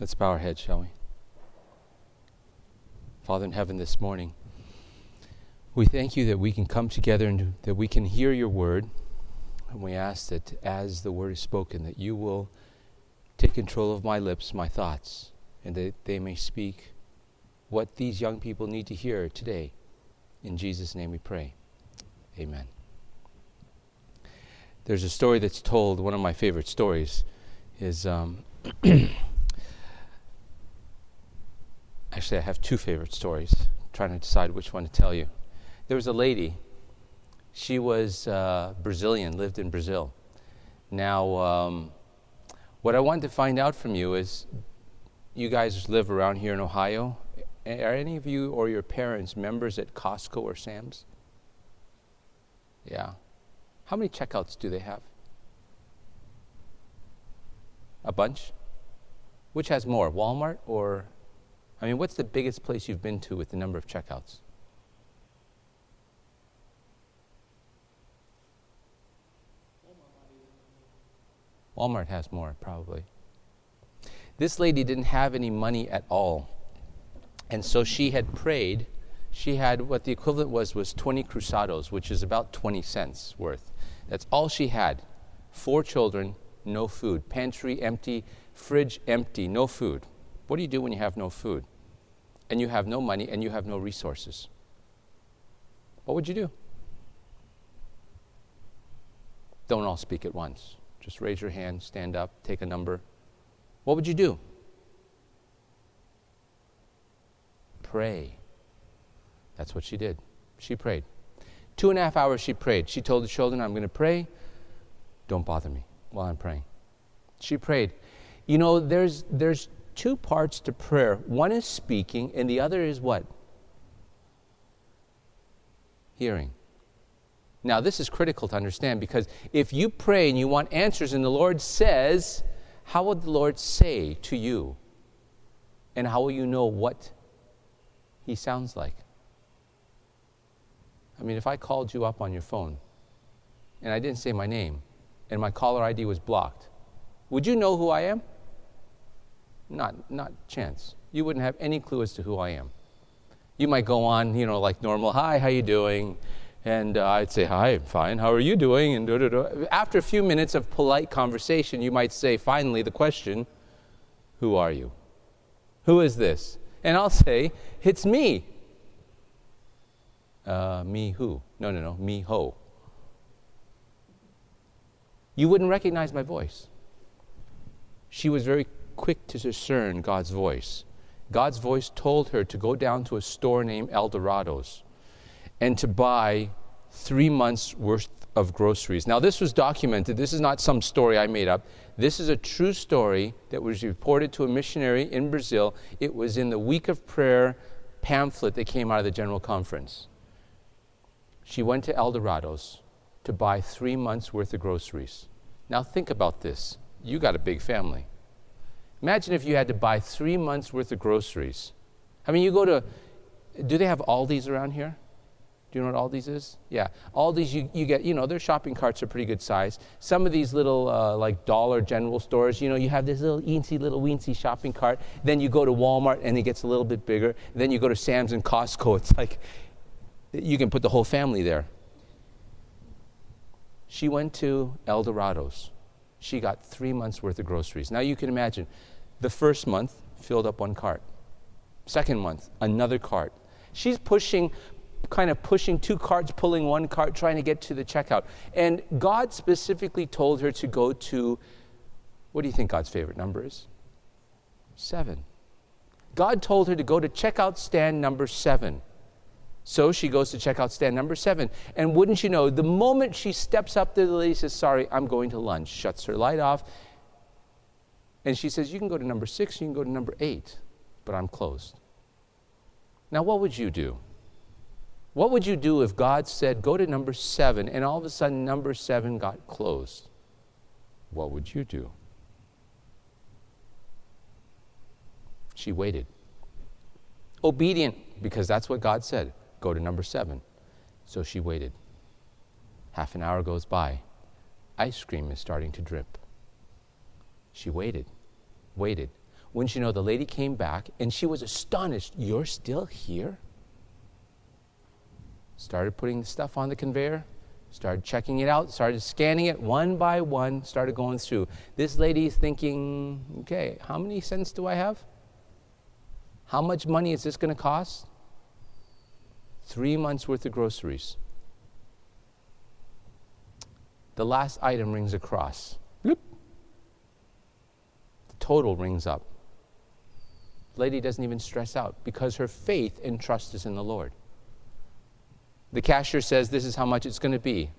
Let's bow our heads, shall we? Father in heaven, this morning, we thank you that we can come together and that we can hear your word. And we ask that as the word is spoken, that you will take control of my lips, my thoughts, and that they may speak what these young people need to hear today. In Jesus' name we pray. Amen. There's a story that's told, one of my favorite stories is. Um, actually, I have two favorite stories. I'm trying to decide which one to tell you. There was a lady, she was uh, Brazilian, lived in Brazil. Now, um, what I wanted to find out from you is you guys live around here in Ohio. Are any of you or your parents members at Costco or Sam's? Yeah. How many checkouts do they have? A bunch? Which has more, Walmart or I mean, what's the biggest place you've been to with the number of checkouts? Walmart has more, probably. This lady didn't have any money at all. And so she had prayed. She had what the equivalent was was 20 cruzados, which is about 20 cents worth. That's all she had. Four children, no food. Pantry empty, fridge empty, no food. What do you do when you have no food? And you have no money and you have no resources? What would you do? Don't all speak at once. Just raise your hand, stand up, take a number. What would you do? Pray. That's what she did. She prayed. Two and a half hours she prayed. She told the children, I'm going to pray. Don't bother me while I'm praying. She prayed. You know, there's, there's two parts to prayer one is speaking, and the other is what? Hearing. Now, this is critical to understand because if you pray and you want answers and the Lord says, how would the Lord say to you? And how will you know what He sounds like? I mean, if I called you up on your phone and I didn't say my name and my caller ID was blocked, would you know who I am? Not, not chance. You wouldn't have any clue as to who I am. You might go on, you know, like normal, hi, how you doing? And uh, I'd say, hi, I'm fine. How are you doing? And da, da, da. after a few minutes of polite conversation, you might say, finally, the question, who are you? Who is this? And I'll say, it's me. Uh, me who? No, no, no, me ho. You wouldn't recognize my voice. She was very quick to discern God's voice. God's voice told her to go down to a store named Eldorado's and to buy three months' worth of groceries. Now, this was documented. This is not some story I made up. This is a true story that was reported to a missionary in Brazil. It was in the Week of Prayer pamphlet that came out of the General Conference. She went to Eldorado's to buy three months' worth of groceries. Now, think about this. You got a big family. Imagine if you had to buy three months' worth of groceries. I mean, you go to, do they have Aldi's around here? Do you know what Aldi's is? Yeah. Aldi's, you, you get, you know, their shopping carts are pretty good size. Some of these little, uh, like, dollar general stores, you know, you have this little eensy, little weensy shopping cart. Then you go to Walmart and it gets a little bit bigger. Then you go to Sam's and Costco. It's like, you can put the whole family there. She went to Eldorado's. She got three months' worth of groceries. Now you can imagine the first month filled up one cart. Second month, another cart. She's pushing, kind of pushing two carts, pulling one cart, trying to get to the checkout. And God specifically told her to go to, what do you think God's favorite number is? Seven. God told her to go to checkout stand number seven. So she goes to checkout stand number seven. And wouldn't you know, the moment she steps up to the lady says, Sorry, I'm going to lunch, shuts her light off, and she says, You can go to number six, you can go to number eight, but I'm closed. Now, what would you do? What would you do if God said, Go to number seven, and all of a sudden number seven got closed? What would you do? She waited. Obedient, because that's what God said. Go to number seven. So she waited. Half an hour goes by. Ice cream is starting to drip. She waited, waited. Wouldn't you know, the lady came back and she was astonished. You're still here? Started putting the stuff on the conveyor, started checking it out, started scanning it one by one, started going through. This lady is thinking, okay, how many cents do I have? How much money is this going to cost? Three months worth of groceries. The last item rings across. Bloop. The total rings up. The lady doesn't even stress out because her faith and trust is in the Lord. The cashier says, This is how much it's going to be.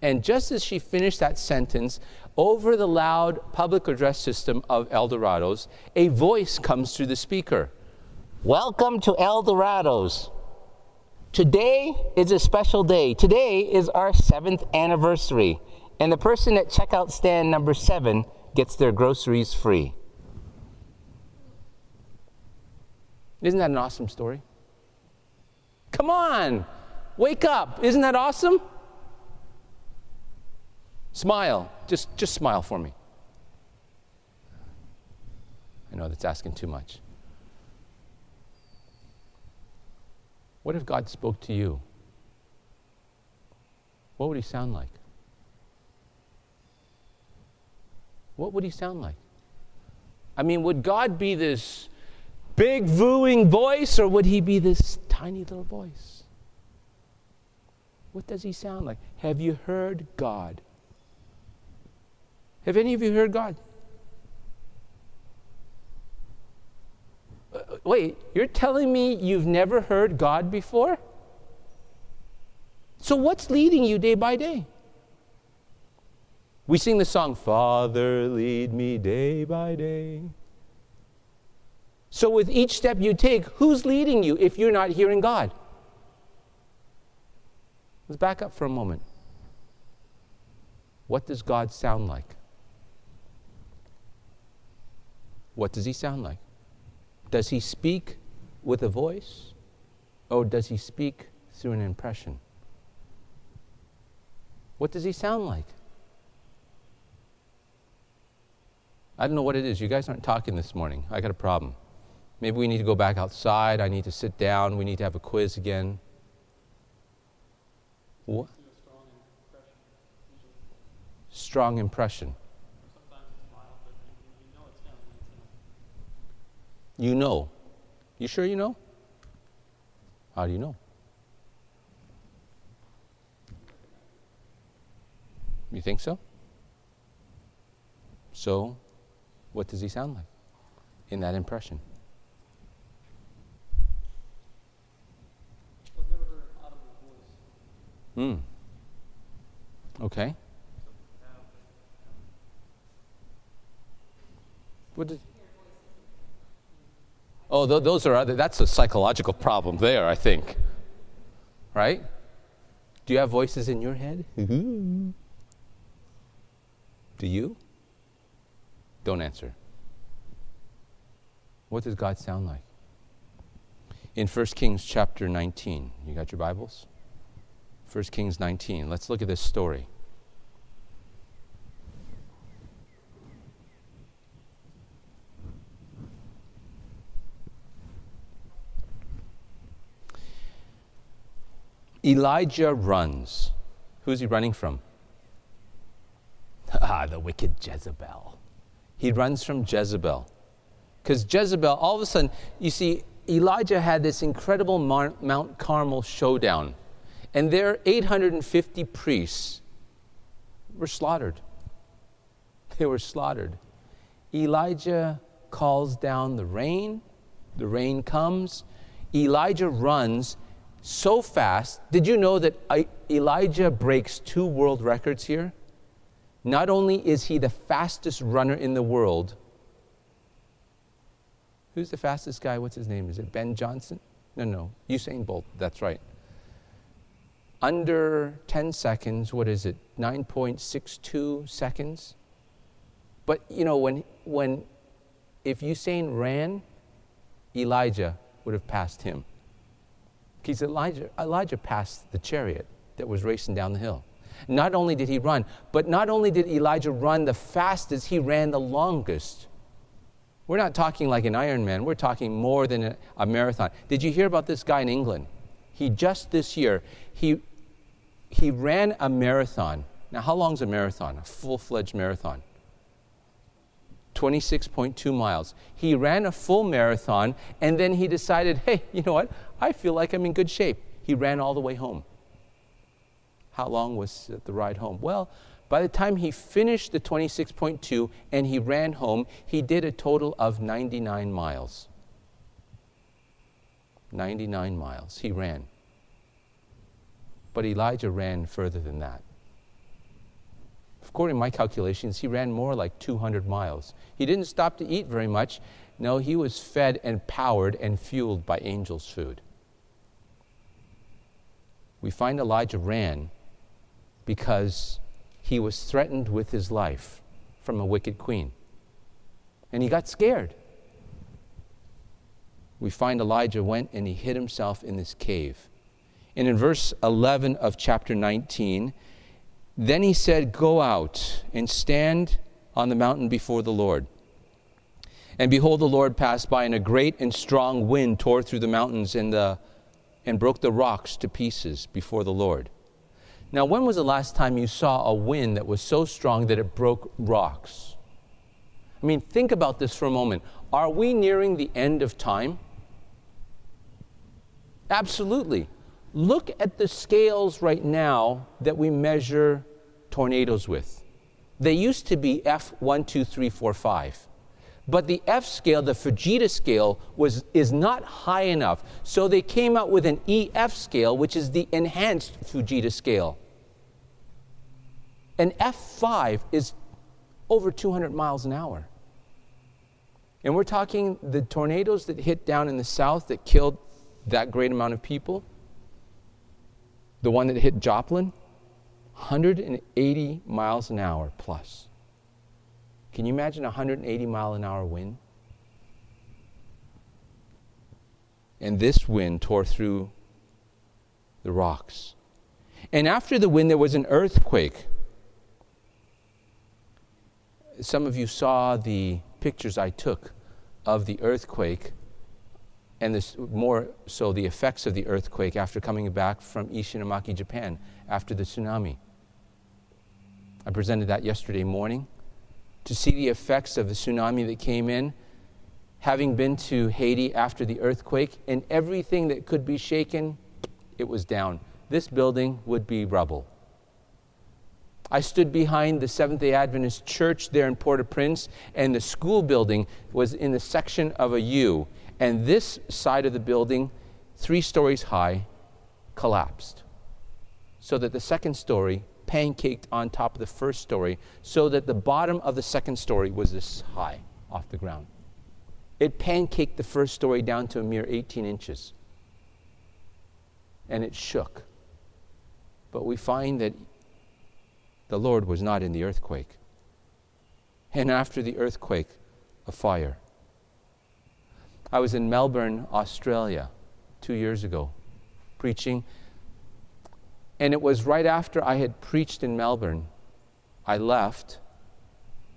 And just as she finished that sentence, over the loud public address system of Eldorados, a voice comes through the speaker Welcome to Eldorados. Today is a special day. Today is our seventh anniversary and the person at checkout stand number seven gets their groceries free. Isn't that an awesome story? Come on, wake up. Isn't that awesome? Smile. Just, just smile for me. I know that's asking too much. What if God spoke to you? What would he sound like? what would he sound like? I mean, would God be this big, vooing voice, or would he be this tiny little voice? What does he sound like? Have you heard God? Have any of you heard God? Wait, you're telling me you've never heard God before? So, what's leading you day by day? We sing the song, Father, lead me day by day. So, with each step you take, who's leading you if you're not hearing God? Let's back up for a moment. What does God sound like? What does he sound like? Does he speak with a voice or does he speak through an impression? What does he sound like? I don't know what it is. You guys aren't talking this morning. I got a problem. Maybe we need to go back outside. I need to sit down. We need to have a quiz again. What? Strong impression. You know. You sure you know? How do you know? You think so? So, what does he sound like in that impression? I've never heard an audible voice. Hmm. Okay. What did, oh, th- those are other, that's a psychological problem there, I think. Right? Do you have voices in your head? Mm-hmm. Do you? Don't answer. What does God sound like? In 1 Kings chapter 19, you got your Bibles? 1 Kings 19. Let's look at this story. Elijah runs. Who's he running from? Ah, the wicked Jezebel. He runs from Jezebel. Because Jezebel, all of a sudden, you see, Elijah had this incredible Mount Carmel showdown. And there, 850 priests were slaughtered. They were slaughtered. Elijah calls down the rain. The rain comes. Elijah runs so fast. Did you know that Elijah breaks two world records here? Not only is he the fastest runner in the world, who's the fastest guy? What's his name? Is it Ben Johnson? No, no, Usain Bolt, that's right. Under 10 seconds, what is it? 9.62 seconds? But you know, when, when if Usain ran, Elijah would have passed him. Because Elijah, Elijah passed the chariot that was racing down the hill. Not only did he run, but not only did Elijah run the fastest, he ran the longest. We're not talking like an Ironman, we're talking more than a, a marathon. Did you hear about this guy in England? He just this year, he, he ran a marathon. Now, how long is a marathon? A full fledged marathon? 26.2 miles. He ran a full marathon and then he decided, hey, you know what? I feel like I'm in good shape. He ran all the way home. How long was the ride home? Well, by the time he finished the 26.2 and he ran home, he did a total of 99 miles. 99 miles he ran. But Elijah ran further than that. According to my calculations, he ran more like 200 miles. He didn't stop to eat very much. No, he was fed and powered and fueled by angels' food. We find Elijah ran because he was threatened with his life from a wicked queen. And he got scared. We find Elijah went and he hid himself in this cave. And in verse 11 of chapter 19, then he said, Go out and stand on the mountain before the Lord. And behold, the Lord passed by, and a great and strong wind tore through the mountains and, the, and broke the rocks to pieces before the Lord. Now, when was the last time you saw a wind that was so strong that it broke rocks? I mean, think about this for a moment. Are we nearing the end of time? Absolutely. Look at the scales right now that we measure tornadoes with. They used to be F1, 2, 3, 4, 5. But the F scale, the Fujita scale, was, is not high enough. So they came out with an EF scale, which is the enhanced Fujita scale. An F5 is over 200 miles an hour. And we're talking the tornadoes that hit down in the south that killed that great amount of people. The one that hit Joplin, 180 miles an hour plus. Can you imagine a 180 mile an hour wind? And this wind tore through the rocks. And after the wind, there was an earthquake some of you saw the pictures I took of the earthquake and this, more so the effects of the earthquake after coming back from Ishinomaki, Japan, after the tsunami. I presented that yesterday morning. To see the effects of the tsunami that came in, having been to Haiti after the earthquake, and everything that could be shaken, it was down. This building would be rubble. I stood behind the Seventh day Adventist church there in Port au Prince, and the school building was in the section of a U. And this side of the building, three stories high, collapsed. So that the second story pancaked on top of the first story, so that the bottom of the second story was this high off the ground. It pancaked the first story down to a mere 18 inches. And it shook. But we find that the Lord was not in the earthquake. And after the earthquake, a fire. I was in Melbourne, Australia, two years ago, preaching. And it was right after I had preached in Melbourne, I left,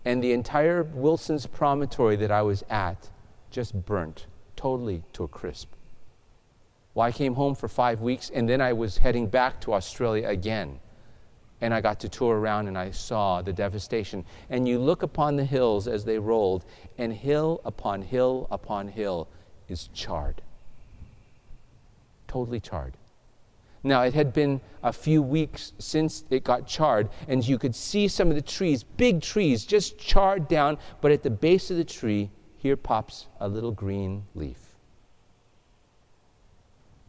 and the entire Wilson's promontory that I was at just burnt totally to a crisp. Well, I came home for five weeks, and then I was heading back to Australia again and I got to tour around and I saw the devastation. And you look upon the hills as they rolled, and hill upon hill upon hill is charred. Totally charred. Now, it had been a few weeks since it got charred, and you could see some of the trees, big trees, just charred down, but at the base of the tree, here pops a little green leaf.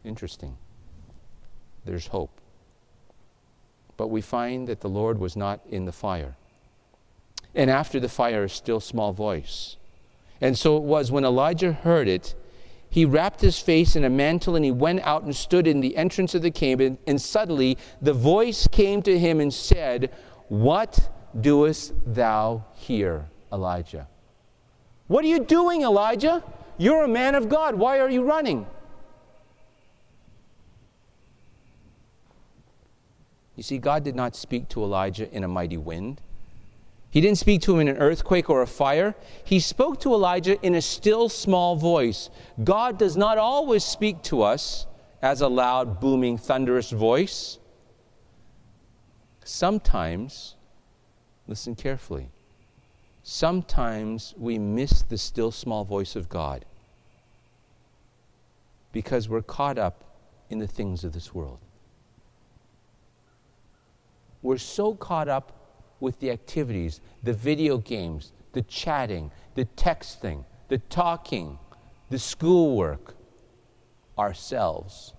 Interesting. There's hope but we find that the Lord was not in the fire. And after the fire, a still small voice. And so it was when Elijah heard it, he wrapped his face in a mantle and he went out and stood in the entrance of the cave. And, and suddenly the voice came to him and said, What doest thou here, Elijah? What are you doing, Elijah? You're a man of God. Why are you running? You see, God did not speak to Elijah in a mighty wind. He didn't speak to him in an earthquake or a fire. He spoke to Elijah in a still small voice. God does not always speak to us as a loud, booming, thunderous voice. Sometimes, listen carefully, sometimes we miss the still small voice of God because we're caught up in the things of this world. We're so caught up with the activities, the video games, the chatting, the texting, the talking, the schoolwork, ourselves,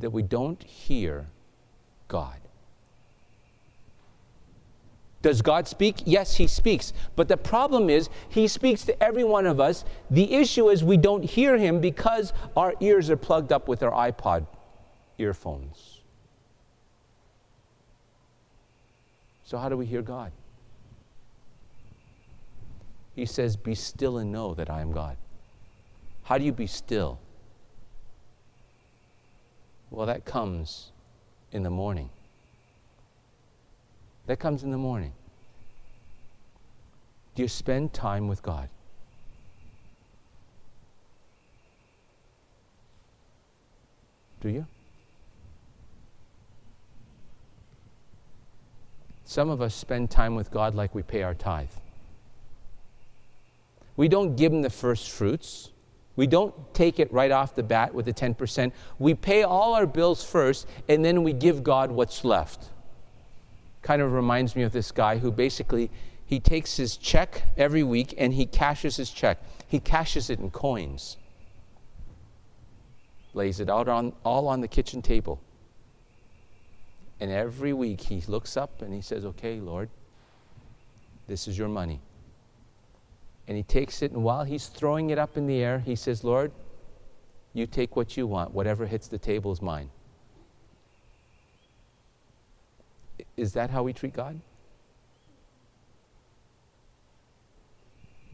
that we don't hear God. Does God speak? Yes, He speaks. But the problem is, He speaks to every one of us. The issue is, we don't hear Him because our ears are plugged up with our iPod earphones. So, how do we hear God? He says, Be still and know that I am God. How do you be still? Well, that comes in the morning. That comes in the morning. Do you spend time with God? Do you? Some of us spend time with God like we pay our tithe. We don't give Him the first fruits. We don't take it right off the bat with the 10%. We pay all our bills first, and then we give God what's left. Kind of reminds me of this guy who basically he takes his check every week and he cashes his check. He cashes it in coins. Lays it out on all on the kitchen table. And every week he looks up and he says, "Okay, Lord, this is your money." and he takes it, and while he's throwing it up in the air, he says, Lord, you take what you want. Whatever hits the table is mine. Is that how we treat God?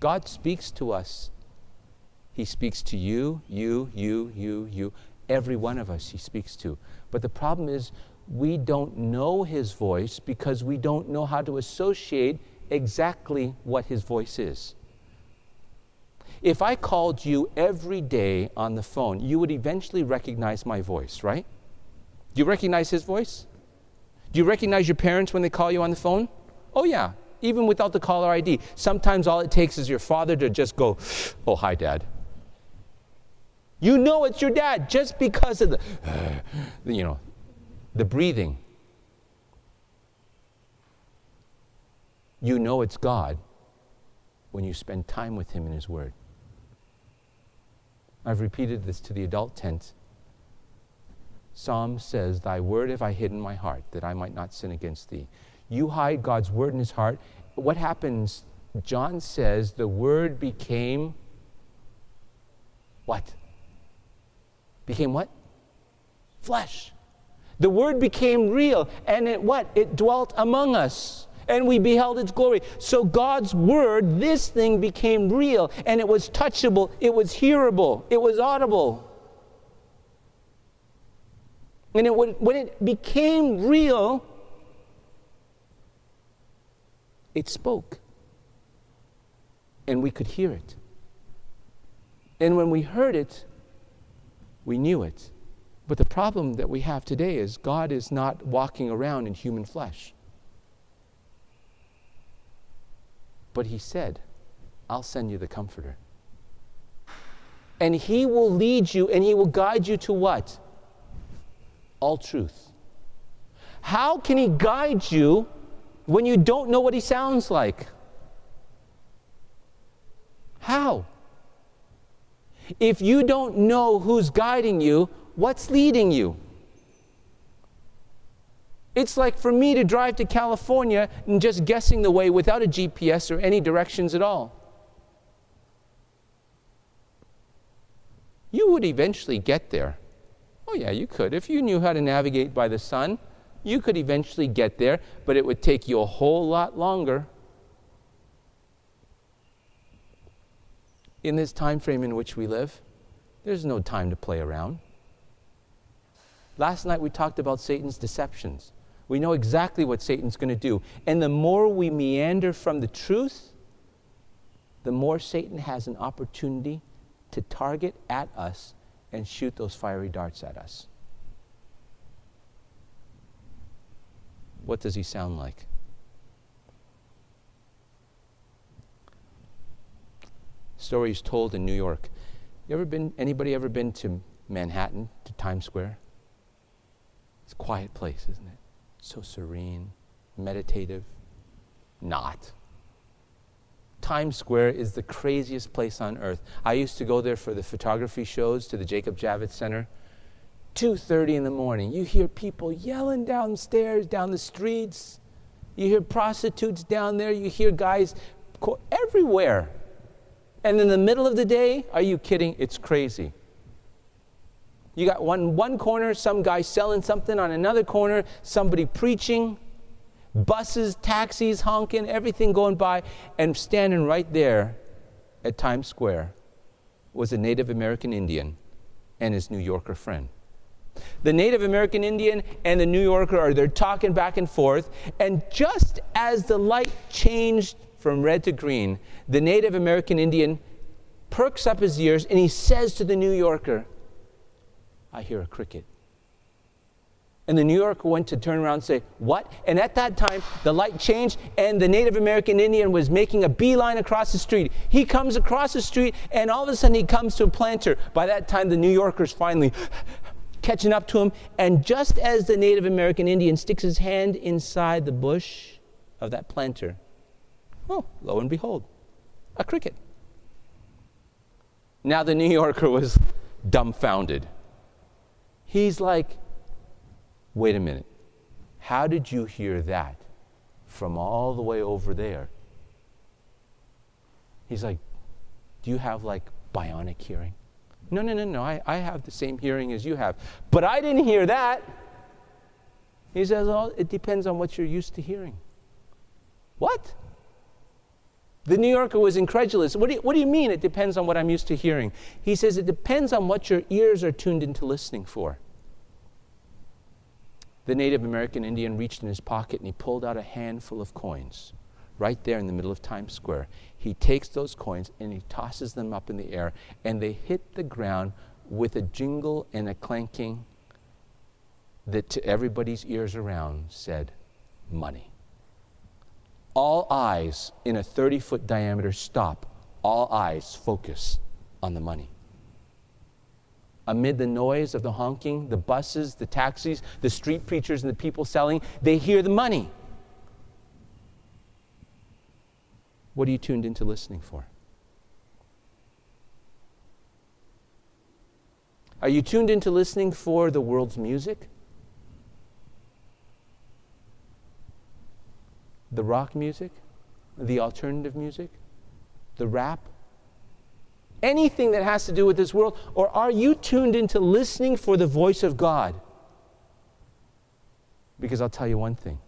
God speaks to us. He speaks to you, you, you, you, you. Every one of us, He speaks to. But the problem is, we don't know His voice because we don't know how to associate exactly what His voice is. If I called you every day on the phone, you would eventually recognize my voice, right? Do you recognize his voice? Do you recognize your parents when they call you on the phone? Oh, yeah, even without the caller ID. Sometimes all it takes is your father to just go, Oh, hi, dad. You know it's your dad just because of the, uh, you know, the breathing. You know it's God when you spend time with Him in His Word. I've repeated this to the adult tent. Psalm says, Thy word have I hid in my heart, that I might not sin against thee. You hide God's word in his heart. What happens? John says, The word became what? Became what? Flesh. The word became real, and it what? It dwelt among us and we beheld its glory. So God's word, this thing became real, and it was touchable, it was hearable, it was audible. And it, when it became real, it spoke. And we could hear it. And when we heard it, we knew it. But the problem that we have today is God is not walking around in human flesh. But he said, I'll send you the Comforter. And he will lead you and he will guide you to what? All truth. How can he guide you when you don't know what he sounds like? How? If you don't know who's guiding you, what's leading you? It's like for me to drive to California and just guessing the way without a GPS or any directions at all. You would eventually get there. Oh, yeah, you could. If you knew how to navigate by the sun, you could eventually get there, but it would take you a whole lot longer. In this time frame in which we live, there's no time to play around. Last night we talked about Satan's deceptions. We know exactly what Satan's going to do. And the more we meander from the truth, the more Satan has an opportunity to target at us and shoot those fiery darts at us. What does he sound like? Stories told in New York. You ever been anybody ever been to Manhattan, to Times Square? Quiet place, isn't it? So serene, meditative. Not. Times Square is the craziest place on earth. I used to go there for the photography shows to the Jacob Javits Center. 2:30 in the morning, you hear people yelling downstairs, down the streets. You hear prostitutes down there, you hear guys everywhere. And in the middle of the day, are you kidding? It's crazy. You got one, one corner, some guy selling something, on another corner, somebody preaching, buses, taxis honking, everything going by, and standing right there at Times Square was a Native American Indian and his New Yorker friend. The Native American Indian and the New Yorker are there talking back and forth, and just as the light changed from red to green, the Native American Indian perks up his ears and he says to the New Yorker, I hear a cricket. And the New Yorker went to turn around and say, What? And at that time, the light changed, and the Native American Indian was making a beeline across the street. He comes across the street, and all of a sudden, he comes to a planter. By that time, the New Yorker's finally catching up to him. And just as the Native American Indian sticks his hand inside the bush of that planter, oh, lo and behold, a cricket. Now the New Yorker was dumbfounded. He's like, wait a minute. How did you hear that from all the way over there? He's like, do you have like bionic hearing? No, no, no, no. I, I have the same hearing as you have. But I didn't hear that. He says, well, it depends on what you're used to hearing. What? The New Yorker was incredulous. What do, you, what do you mean it depends on what I'm used to hearing? He says it depends on what your ears are tuned into listening for. The Native American Indian reached in his pocket and he pulled out a handful of coins right there in the middle of Times Square. He takes those coins and he tosses them up in the air, and they hit the ground with a jingle and a clanking that to everybody's ears around said, Money. All eyes in a 30 foot diameter stop, all eyes focus on the money amid the noise of the honking, the buses, the taxis, the street preachers, and the people selling, they hear the money. What are you tuned into listening for? Are you tuned into listening for the world's music? The rock music? The alternative music? The rap? anything that has to do with this world? Or are you tuned into listening for the voice of God? Because I'll tell you one thing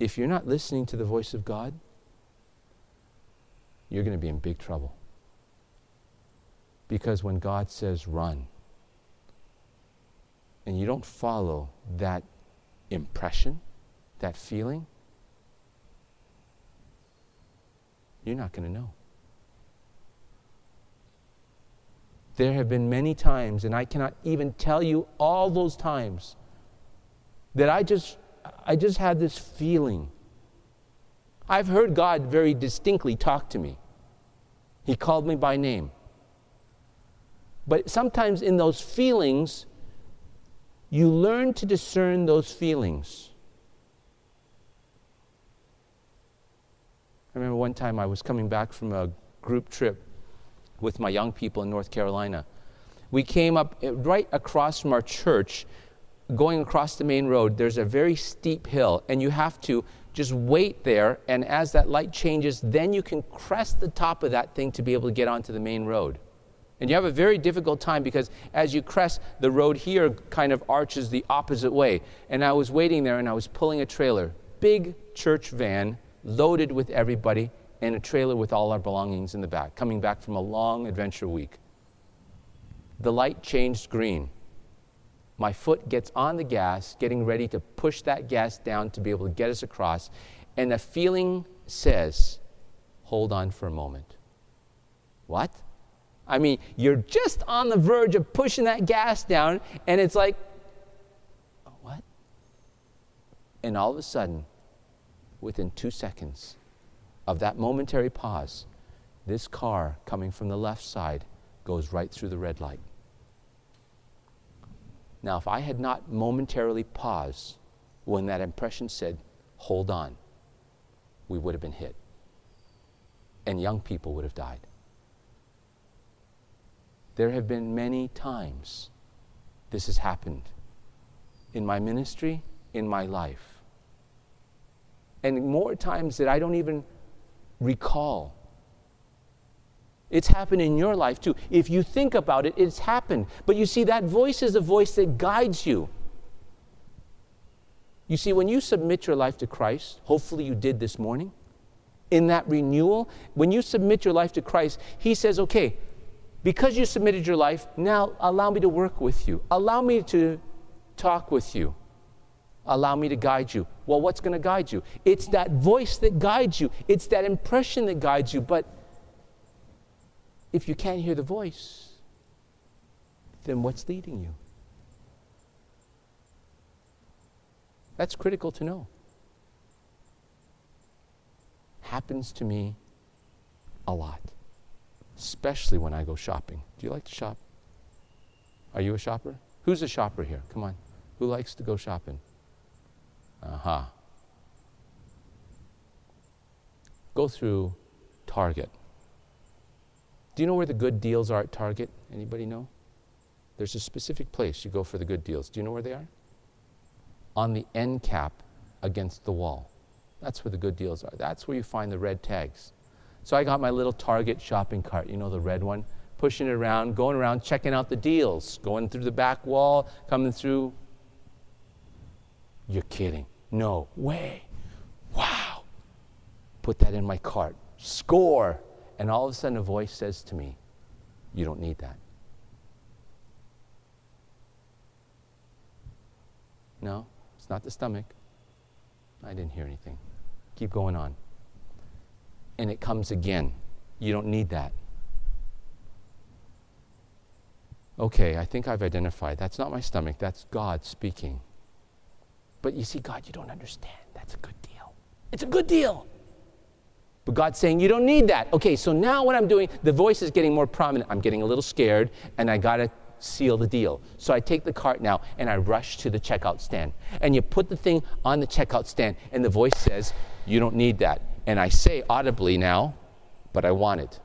if you're not listening to the voice of God, you're going to be in big trouble. Because when God says run, and you don't follow that impression, that feeling, you're not going to know. There have been many times, and I cannot even tell you all those times, that I just, I just had this feeling. I've heard God very distinctly talk to me. He called me by name. But sometimes in those feelings, you learn to discern those feelings. I remember one time I was coming back from a group trip with my young people in North Carolina. We came up eh, right across from our church, going across the main road. There's a very steep hill, and you have to just wait there. And as that light changes, then you can crest the top of that thing to be able to get onto the main road. And you have a very difficult time because as you crest, the road here kind of arches the opposite way. And I was waiting there and I was pulling a trailer, big church van, loaded with everybody and a trailer with all our belongings in the back, coming back from a long adventure week. The light changed green. my foot gets on the gas, getting ready to push that gas down to be able to get us across, and the feeling says, hold on for a moment. What? I mean, you're just on the verge of pushing that gas down, and it's like, what? And all of a sudden, within two seconds of that momentary pause, this car coming from the left side goes right through the red light. Now, if I had not momentarily paused when that impression said, hold on, we would have been hit. And young people would have died. There have been many times this has happened in my ministry, in my life. And more times that I don't even recall. It's happened in your life too. If you think about it, it's happened. But you see, that voice is a voice that guides you. You see, when you submit your life to Christ, hopefully you did this morning, in that renewal, when you submit your life to Christ, He says, okay, because you submitted your life, now allow me to work with you. Allow me to talk with you. Allow me to guide you. Well, what's going to guide you? It's that voice that guides you, it's that impression that guides you. But if you can't hear the voice, then what's leading you? That's critical to know. Happens to me a lot, especially when I go shopping. Do you like to shop? Are you a shopper? Who's a shopper here? Come on. Who likes to go shopping? Uh huh. Go through Target. Do you know where the good deals are at Target? Anybody know? There's a specific place you go for the good deals. Do you know where they are? On the end cap against the wall. That's where the good deals are. That's where you find the red tags. So I got my little Target shopping cart, you know, the red one, pushing it around, going around, checking out the deals, going through the back wall, coming through. You're kidding. No way. Wow. Put that in my cart. Score. And all of a sudden, a voice says to me, You don't need that. No, it's not the stomach. I didn't hear anything. Keep going on. And it comes again. You don't need that. Okay, I think I've identified. That's not my stomach, that's God speaking. But you see, God, you don't understand. That's a good deal. It's a good deal. But God's saying, you don't need that. Okay, so now what I'm doing, the voice is getting more prominent. I'm getting a little scared, and I got to seal the deal. So I take the cart now and I rush to the checkout stand. And you put the thing on the checkout stand, and the voice says, You don't need that. And I say audibly now, But I want it.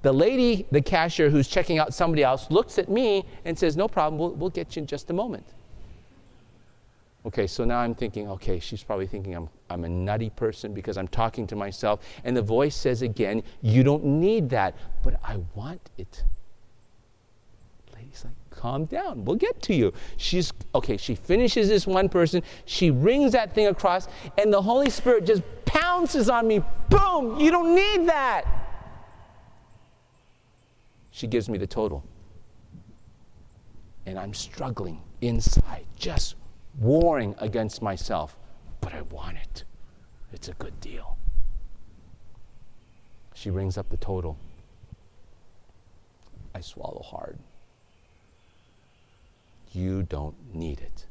The lady, the cashier who's checking out somebody else, looks at me and says, No problem, we'll, we'll get you in just a moment. Okay, so now I'm thinking, okay, she's probably thinking I'm, I'm a nutty person because I'm talking to myself. And the voice says again, You don't need that, but I want it. Lady's like, Calm down, we'll get to you. She's, okay, she finishes this one person, she rings that thing across, and the Holy Spirit just pounces on me. Boom, you don't need that. She gives me the total. And I'm struggling inside, just warring against myself, but I want it. It's a good deal. She rings up the total. I swallow hard. You don't need it.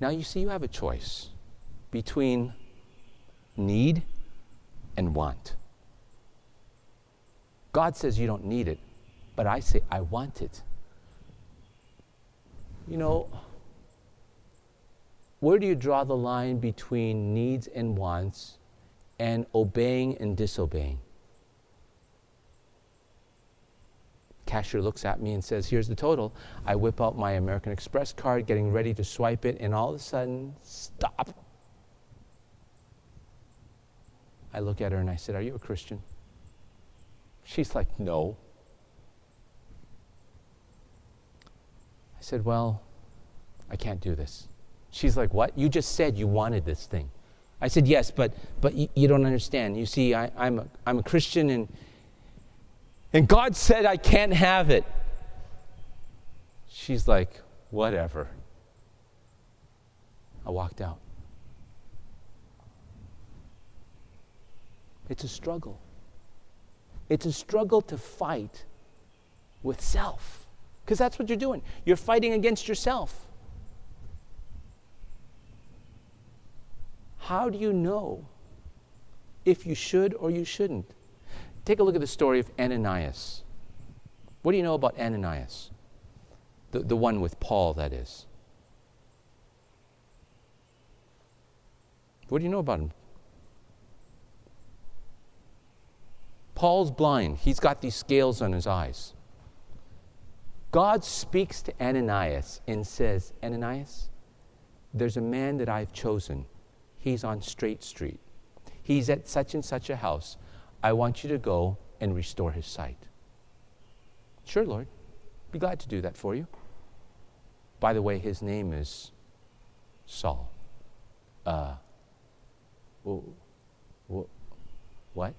Now, you see, you have a choice between need and want. God says you don't need it, but I say I want it. You know, where do you draw the line between needs and wants and obeying and disobeying? Cashier looks at me and says, Here's the total. I whip out my American Express card, getting ready to swipe it, and all of a sudden, stop. I look at her and I said, Are you a Christian? She's like, No. I said, Well, I can't do this. She's like, What? You just said you wanted this thing. I said, Yes, but, but you, you don't understand. You see, I, I'm, a, I'm a Christian and, and God said I can't have it. She's like, whatever. I walked out. It's a struggle. It's a struggle to fight with self. Because that's what you're doing. You're fighting against yourself. How do you know if you should or you shouldn't? Take a look at the story of Ananias. What do you know about Ananias? The, the one with Paul, that is. What do you know about him? Paul's blind. He's got these scales on his eyes. God speaks to Ananias and says, Ananias, there's a man that I've chosen. He's on Straight Street. He's at such and such a house. I want you to go and restore his sight. Sure, Lord. Be glad to do that for you. By the way, his name is Saul. Uh, what?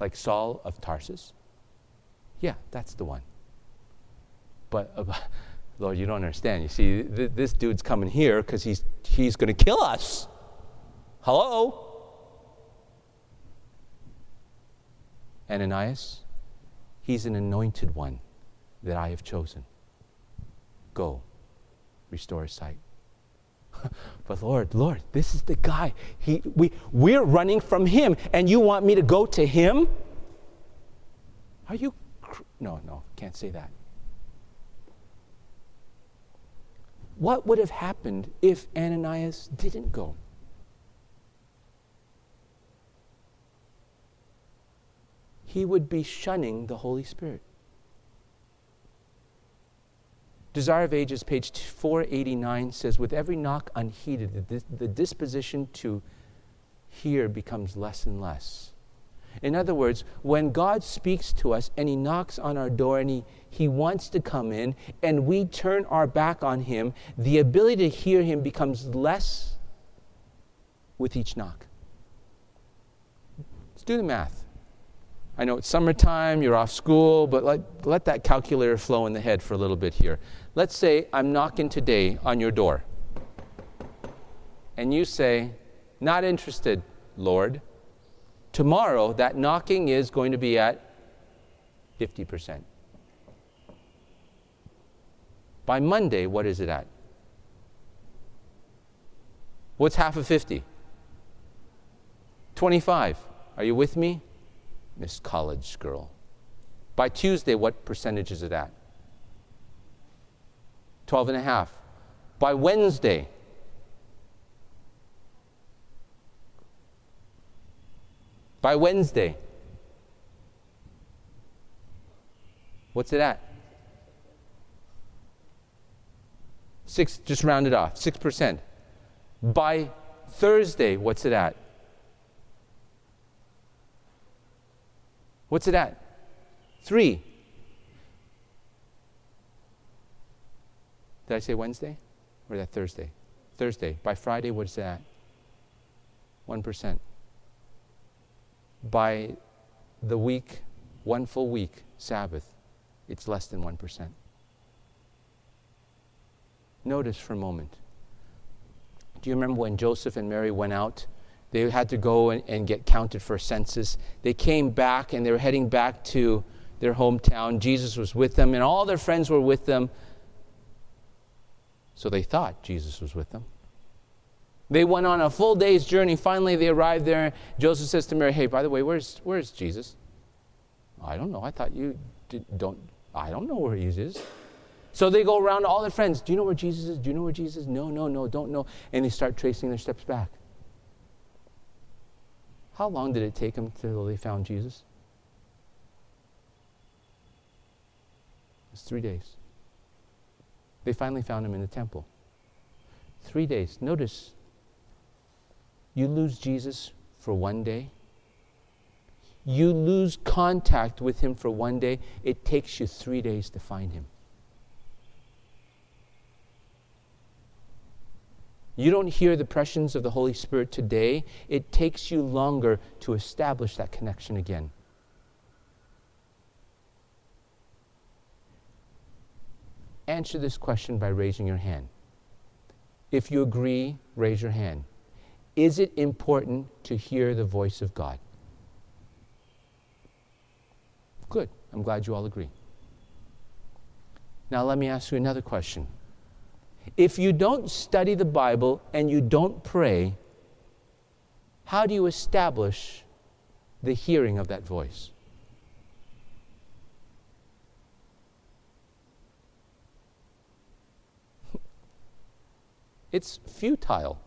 Like Saul of Tarsus? Yeah, that's the one. But, uh, Lord, you don't understand. You see, th- this dude's coming here because he's, he's going to kill us. Hello? Ananias, he's an anointed one that I have chosen. Go, restore his sight. but Lord, Lord, this is the guy. He, we, we're running from him, and you want me to go to him? Are you. Cr- no, no, can't say that. What would have happened if Ananias didn't go? He would be shunning the Holy Spirit. Desire of Ages, page 489, says, With every knock unheeded, the, the disposition to hear becomes less and less. In other words, when God speaks to us and He knocks on our door and He, he wants to come in and we turn our back on Him, the ability to hear Him becomes less with each knock. Let's do the math. I know it's summertime, you're off school, but let, let that calculator flow in the head for a little bit here. Let's say I'm knocking today on your door. And you say, Not interested, Lord. Tomorrow, that knocking is going to be at 50%. By Monday, what is it at? What's half of 50? 25. Are you with me? Miss College girl. By Tuesday, what percentage is it at? 12 and a half. By Wednesday, by Wednesday, what's it at? Six, just round it off, 6%. By Thursday, what's it at? What's it at? Three. Did I say Wednesday? Or that Thursday? Thursday. By Friday, what's that? 1%. By the week, one full week, Sabbath, it's less than 1%. Notice for a moment. Do you remember when Joseph and Mary went out? They had to go and, and get counted for census. They came back and they were heading back to their hometown. Jesus was with them, and all their friends were with them. So they thought Jesus was with them. They went on a full day's journey. Finally, they arrived there. Joseph says to Mary, Hey, by the way, where's, where's Jesus? I don't know. I thought you did, don't, I don't know where he is. So they go around to all their friends. Do you know where Jesus is? Do you know where Jesus is? No, no, no, don't know. And they start tracing their steps back. How long did it take them till they found Jesus? It was three days. They finally found him in the temple. Three days. Notice, you lose Jesus for one day. You lose contact with him for one day. It takes you three days to find him. You don't hear the presence of the Holy Spirit today. It takes you longer to establish that connection again. answer this question by raising your hand. If you agree, raise your hand. Is it important to hear the voice of God? Good. I'm glad you all agree. Now, let me ask you another question. If you don't study the Bible and you don't pray, how do you establish the hearing of that voice? It's futile.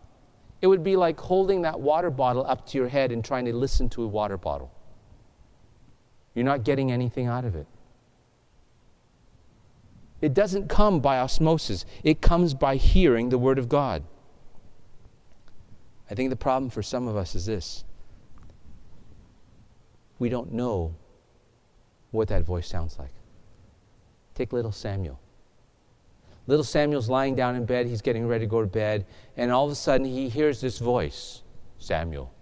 It would be like holding that water bottle up to your head and trying to listen to a water bottle. You're not getting anything out of it. It doesn't come by osmosis, it comes by hearing the Word of God. I think the problem for some of us is this we don't know what that voice sounds like. Take little Samuel. Little Samuel's lying down in bed, he's getting ready to go to bed, and all of a sudden he hears this voice Samuel.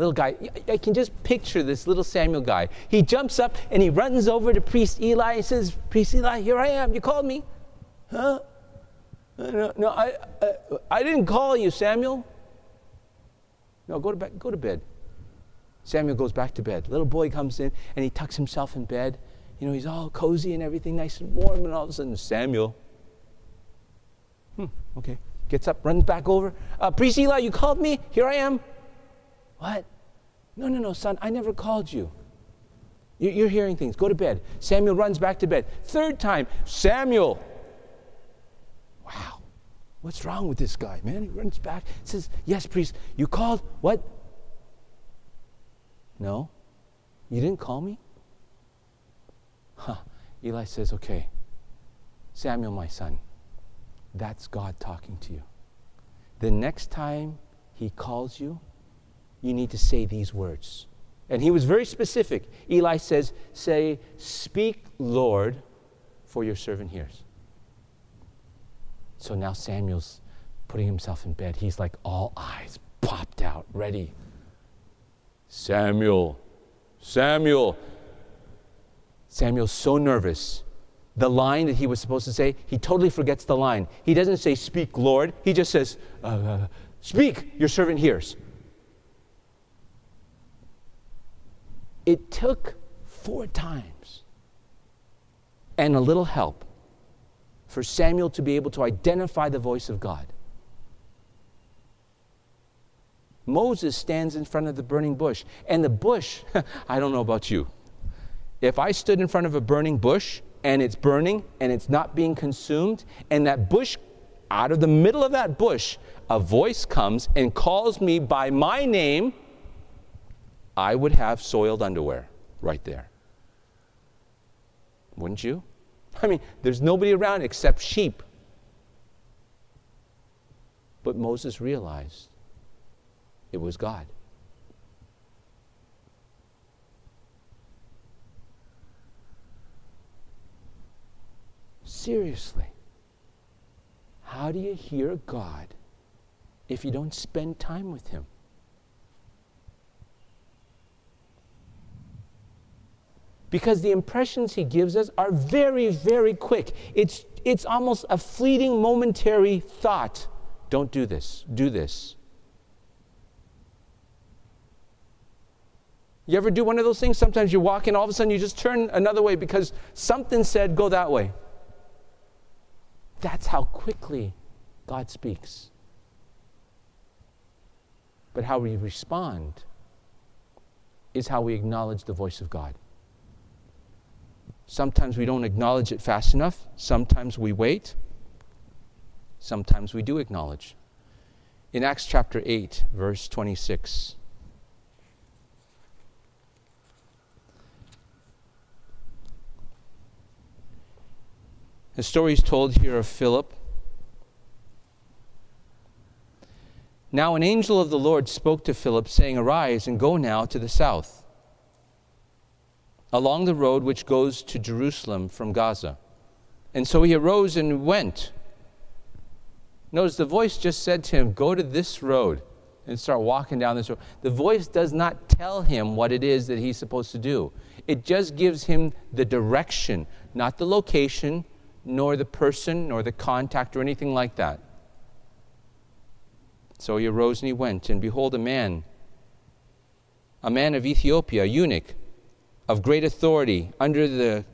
Little guy, I can just picture this little Samuel guy. He jumps up and he runs over to Priest Eli and says, Priest Eli, here I am. You called me? Huh? No, no I, I, I didn't call you, Samuel. No, go to, bed, go to bed. Samuel goes back to bed. Little boy comes in and he tucks himself in bed you know, he's all cozy and everything nice and warm, and all of a sudden, Samuel, hmm, okay, gets up, runs back over. Uh, Priest Eli, you called me? Here I am. What? No, no, no, son, I never called you. You're hearing things. Go to bed. Samuel runs back to bed. Third time, Samuel. Wow. What's wrong with this guy, man? He runs back, says, Yes, priest, you called? What? No. You didn't call me? Huh. Eli says, Okay, Samuel, my son, that's God talking to you. The next time he calls you, you need to say these words. And he was very specific. Eli says, Say, Speak, Lord, for your servant hears. So now Samuel's putting himself in bed. He's like all eyes popped out, ready. Samuel, Samuel. Samuel's so nervous. The line that he was supposed to say, he totally forgets the line. He doesn't say, Speak, Lord. He just says, uh, Speak, your servant hears. It took four times and a little help for Samuel to be able to identify the voice of God. Moses stands in front of the burning bush, and the bush, I don't know about you, if I stood in front of a burning bush and it's burning and it's not being consumed, and that bush, out of the middle of that bush, a voice comes and calls me by my name, I would have soiled underwear right there. Wouldn't you? I mean, there's nobody around except sheep. But Moses realized it was God. Seriously. How do you hear God if you don't spend time with Him? Because the impressions He gives us are very, very quick. It's, it's almost a fleeting, momentary thought. Don't do this, do this. You ever do one of those things? Sometimes you walk in, all of a sudden you just turn another way because something said, go that way. That's how quickly God speaks. But how we respond is how we acknowledge the voice of God. Sometimes we don't acknowledge it fast enough. Sometimes we wait. Sometimes we do acknowledge. In Acts chapter 8, verse 26, The story is told here of Philip. Now, an angel of the Lord spoke to Philip, saying, Arise and go now to the south, along the road which goes to Jerusalem from Gaza. And so he arose and went. Notice the voice just said to him, Go to this road and start walking down this road. The voice does not tell him what it is that he's supposed to do, it just gives him the direction, not the location, nor the person, nor the contact, or anything like that. So he arose and he went, and behold, a man, a man of Ethiopia, a eunuch, of great authority, under, the,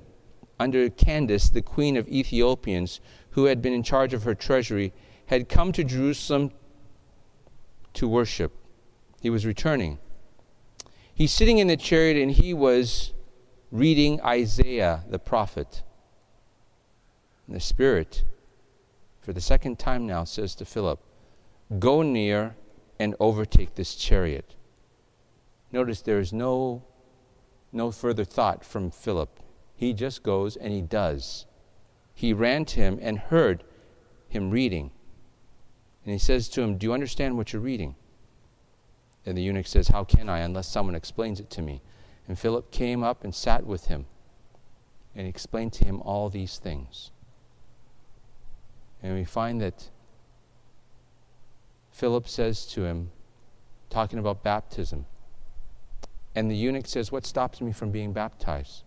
under Candace, the queen of Ethiopians, who had been in charge of her treasury, had come to Jerusalem to worship. He was returning. He's sitting in the chariot and he was reading Isaiah the prophet. And the Spirit, for the second time now, says to Philip, Go near and overtake this chariot. Notice there is no, no further thought from Philip. He just goes and he does. He ran to him and heard him reading. And he says to him, Do you understand what you're reading? And the eunuch says, How can I unless someone explains it to me? And Philip came up and sat with him and explained to him all these things. And we find that Philip says to him, talking about baptism, and the eunuch says, What stops me from being baptized?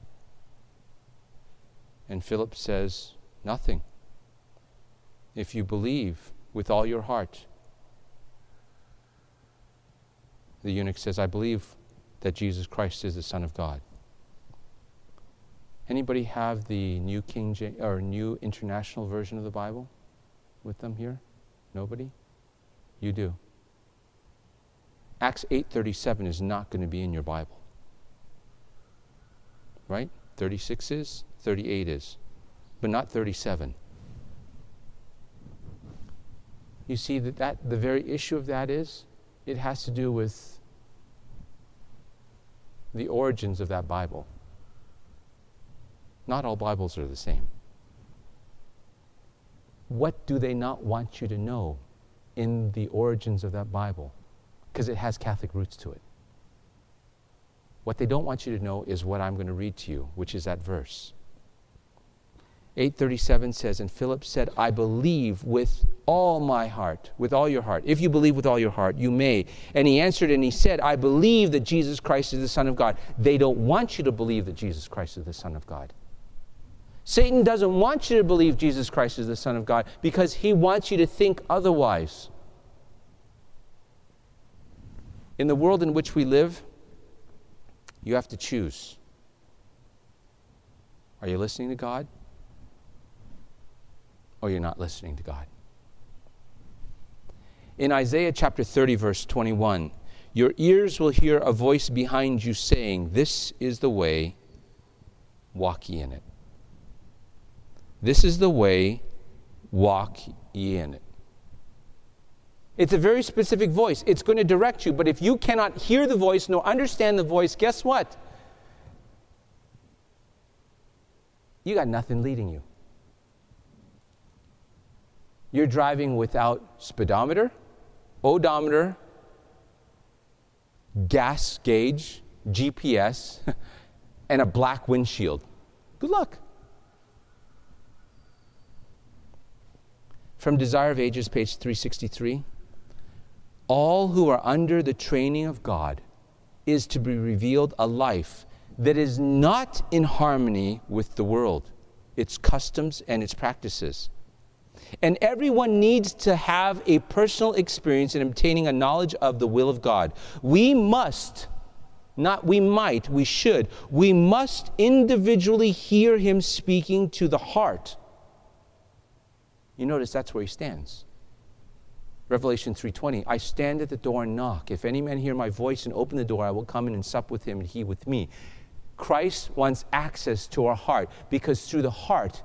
And Philip says, Nothing. If you believe with all your heart. The eunuch says, I believe that Jesus Christ is the Son of God. Anybody have the New King James or New International Version of the Bible with them here? Nobody? You do. Acts 8:37 is not going to be in your Bible. Right? 36 is, 38 is, but not 37. You see that, that the very issue of that is it has to do with the origins of that Bible. Not all Bibles are the same. What do they not want you to know in the origins of that Bible? Because it has Catholic roots to it. What they don't want you to know is what I'm going to read to you, which is that verse. 837 says, And Philip said, I believe with all my heart, with all your heart. If you believe with all your heart, you may. And he answered and he said, I believe that Jesus Christ is the Son of God. They don't want you to believe that Jesus Christ is the Son of God. Satan doesn't want you to believe Jesus Christ is the Son of God because he wants you to think otherwise. In the world in which we live, you have to choose. Are you listening to God? or you're not listening to God. In Isaiah chapter 30, verse 21, your ears will hear a voice behind you saying, This is the way, walk ye in it. This is the way, walk ye in it. It's a very specific voice. It's going to direct you, but if you cannot hear the voice nor understand the voice, guess what? You got nothing leading you. You're driving without speedometer, odometer, gas gauge, GPS, and a black windshield. Good luck. From Desire of Ages, page 363 All who are under the training of God is to be revealed a life that is not in harmony with the world, its customs, and its practices and everyone needs to have a personal experience in obtaining a knowledge of the will of God. We must, not we might, we should, we must individually hear Him speaking to the heart. You notice that's where He stands. Revelation 3:20 I stand at the door and knock if any man hear my voice and open the door I will come in and sup with him and he with me Christ wants access to our heart because through the heart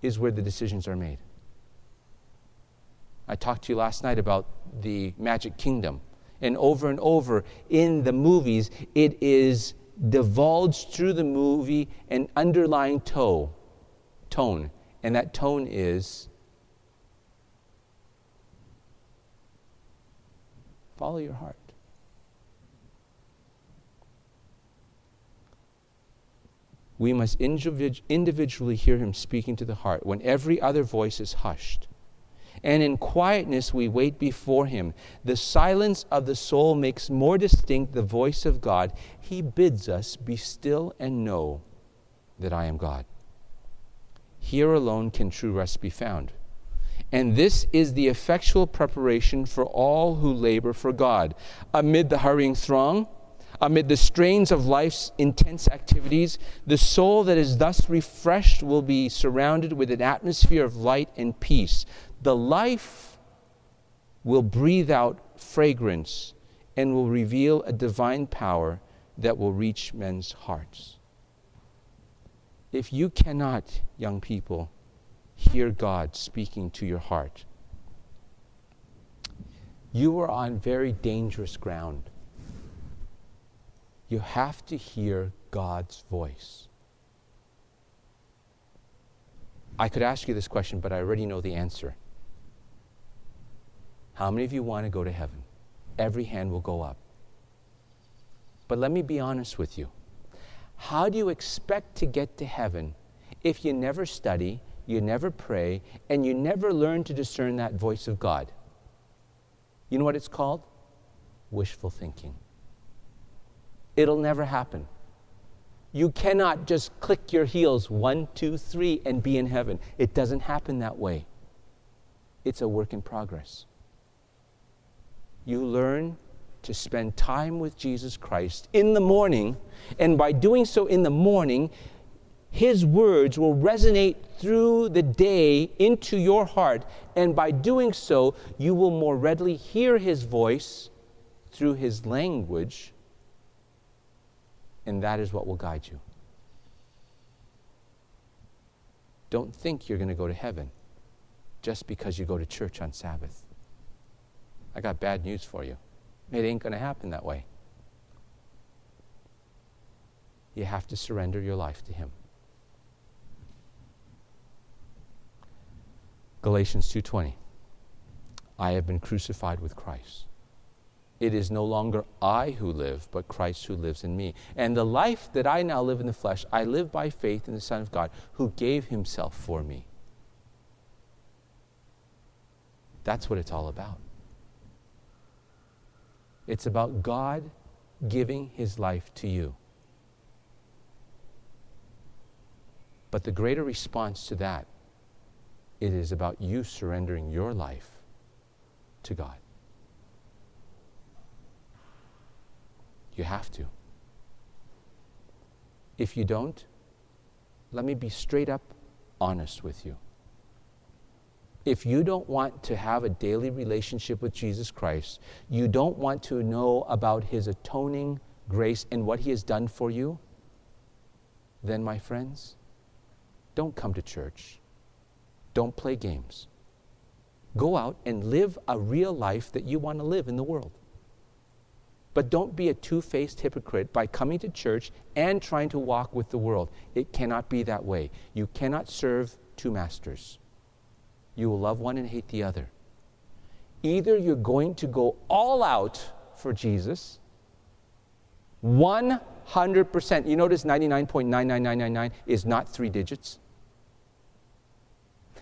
is where the decisions are made I talked to you last night about the Magic Kingdom. And over and over in the movies, it is divulged through the movie an underlying toe, tone. And that tone is follow your heart. We must individually hear him speaking to the heart when every other voice is hushed and in quietness we wait before him. The silence of the soul makes more distinct the voice of God. He bids us be still and know that I am God. Here alone can true rest be found. And this is the effectual preparation for all who labor for God. Amid the hurrying throng, amid the strains of life's intense activities, the soul that is thus refreshed will be surrounded with an atmosphere of light and peace. The life will breathe out fragrance and will reveal a divine power that will reach men's hearts. If you cannot, young people, hear God speaking to your heart, you are on very dangerous ground. You have to hear God's voice. I could ask you this question, but I already know the answer. How many of you want to go to heaven? Every hand will go up. But let me be honest with you. How do you expect to get to heaven if you never study, you never pray, and you never learn to discern that voice of God? You know what it's called? Wishful thinking. It'll never happen. You cannot just click your heels one, two, three, and be in heaven. It doesn't happen that way. It's a work in progress. You learn to spend time with Jesus Christ in the morning, and by doing so in the morning, his words will resonate through the day into your heart, and by doing so, you will more readily hear His voice through His language, and that is what will guide you. Don't think you're going to go to heaven just because you go to church on Sabbath. I got bad news for you. It ain't going to happen that way. You have to surrender your life to Him. Galatians 2:20 I have been crucified with Christ. It is no longer I who live, but Christ who lives in me. And the life that I now live in the flesh, I live by faith in the Son of God who gave himself for me. That's what it's all about. It's about God giving his life to you. But the greater response to that it is about you surrendering your life to God. You have to. If you don't, let me be straight up honest with you. If you don't want to have a daily relationship with Jesus Christ, you don't want to know about his atoning grace and what he has done for you, then, my friends, don't come to church. Don't play games. Go out and live a real life that you want to live in the world. But don't be a two faced hypocrite by coming to church and trying to walk with the world. It cannot be that way. You cannot serve two masters. You will love one and hate the other. Either you're going to go all out for Jesus, 100%. You notice 99.99999 is not three digits.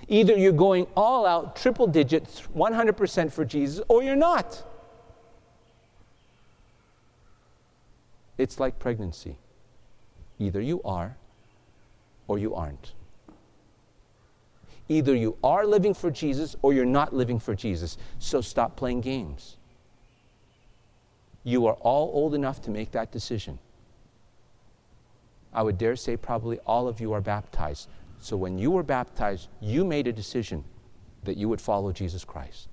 Either you're going all out, triple digits, 100% for Jesus, or you're not. It's like pregnancy. Either you are or you aren't. Either you are living for Jesus or you're not living for Jesus. So stop playing games. You are all old enough to make that decision. I would dare say, probably all of you are baptized. So when you were baptized, you made a decision that you would follow Jesus Christ.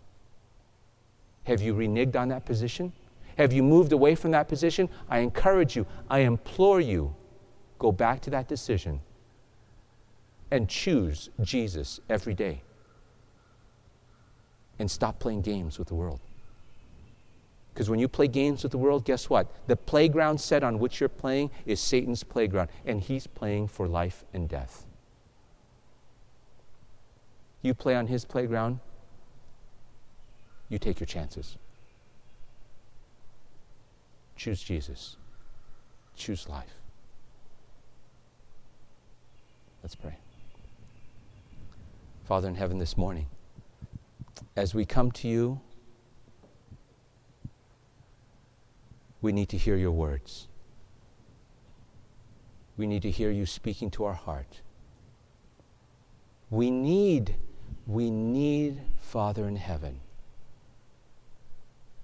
Have you reneged on that position? Have you moved away from that position? I encourage you, I implore you, go back to that decision and choose Jesus every day. And stop playing games with the world. Because when you play games with the world, guess what? The playground set on which you're playing is Satan's playground, and he's playing for life and death. You play on his playground, you take your chances. Choose Jesus. Choose life. Let's pray. Father in heaven, this morning, as we come to you, we need to hear your words. We need to hear you speaking to our heart. We need, we need, Father in heaven,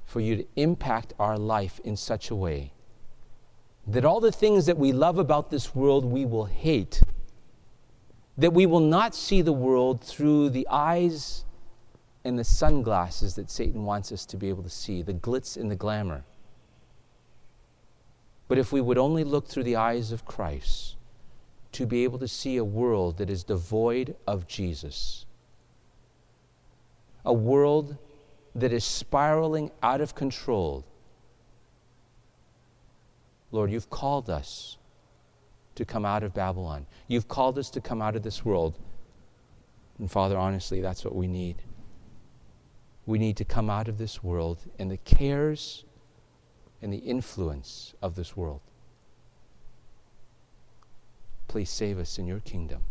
for you to impact our life in such a way that all the things that we love about this world we will hate, that we will not see the world through the eyes and the sunglasses that Satan wants us to be able to see, the glitz and the glamour. But if we would only look through the eyes of Christ, to be able to see a world that is devoid of Jesus, a world that is spiraling out of control Lord, you've called us to come out of Babylon. You've called us to come out of this world. And Father, honestly, that's what we need. We need to come out of this world and the cares and the influence of this world. Please save us in your kingdom.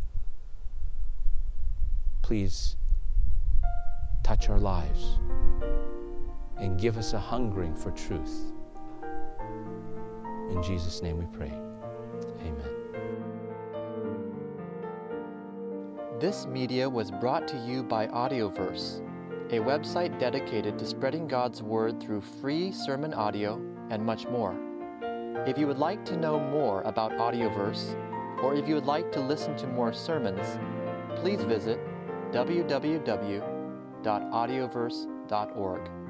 Please touch our lives and give us a hungering for truth. In Jesus' name we pray. Amen. This media was brought to you by Audioverse, a website dedicated to spreading God's Word through free sermon audio and much more. If you would like to know more about Audioverse, or if you would like to listen to more sermons, please visit www.audioverse.org.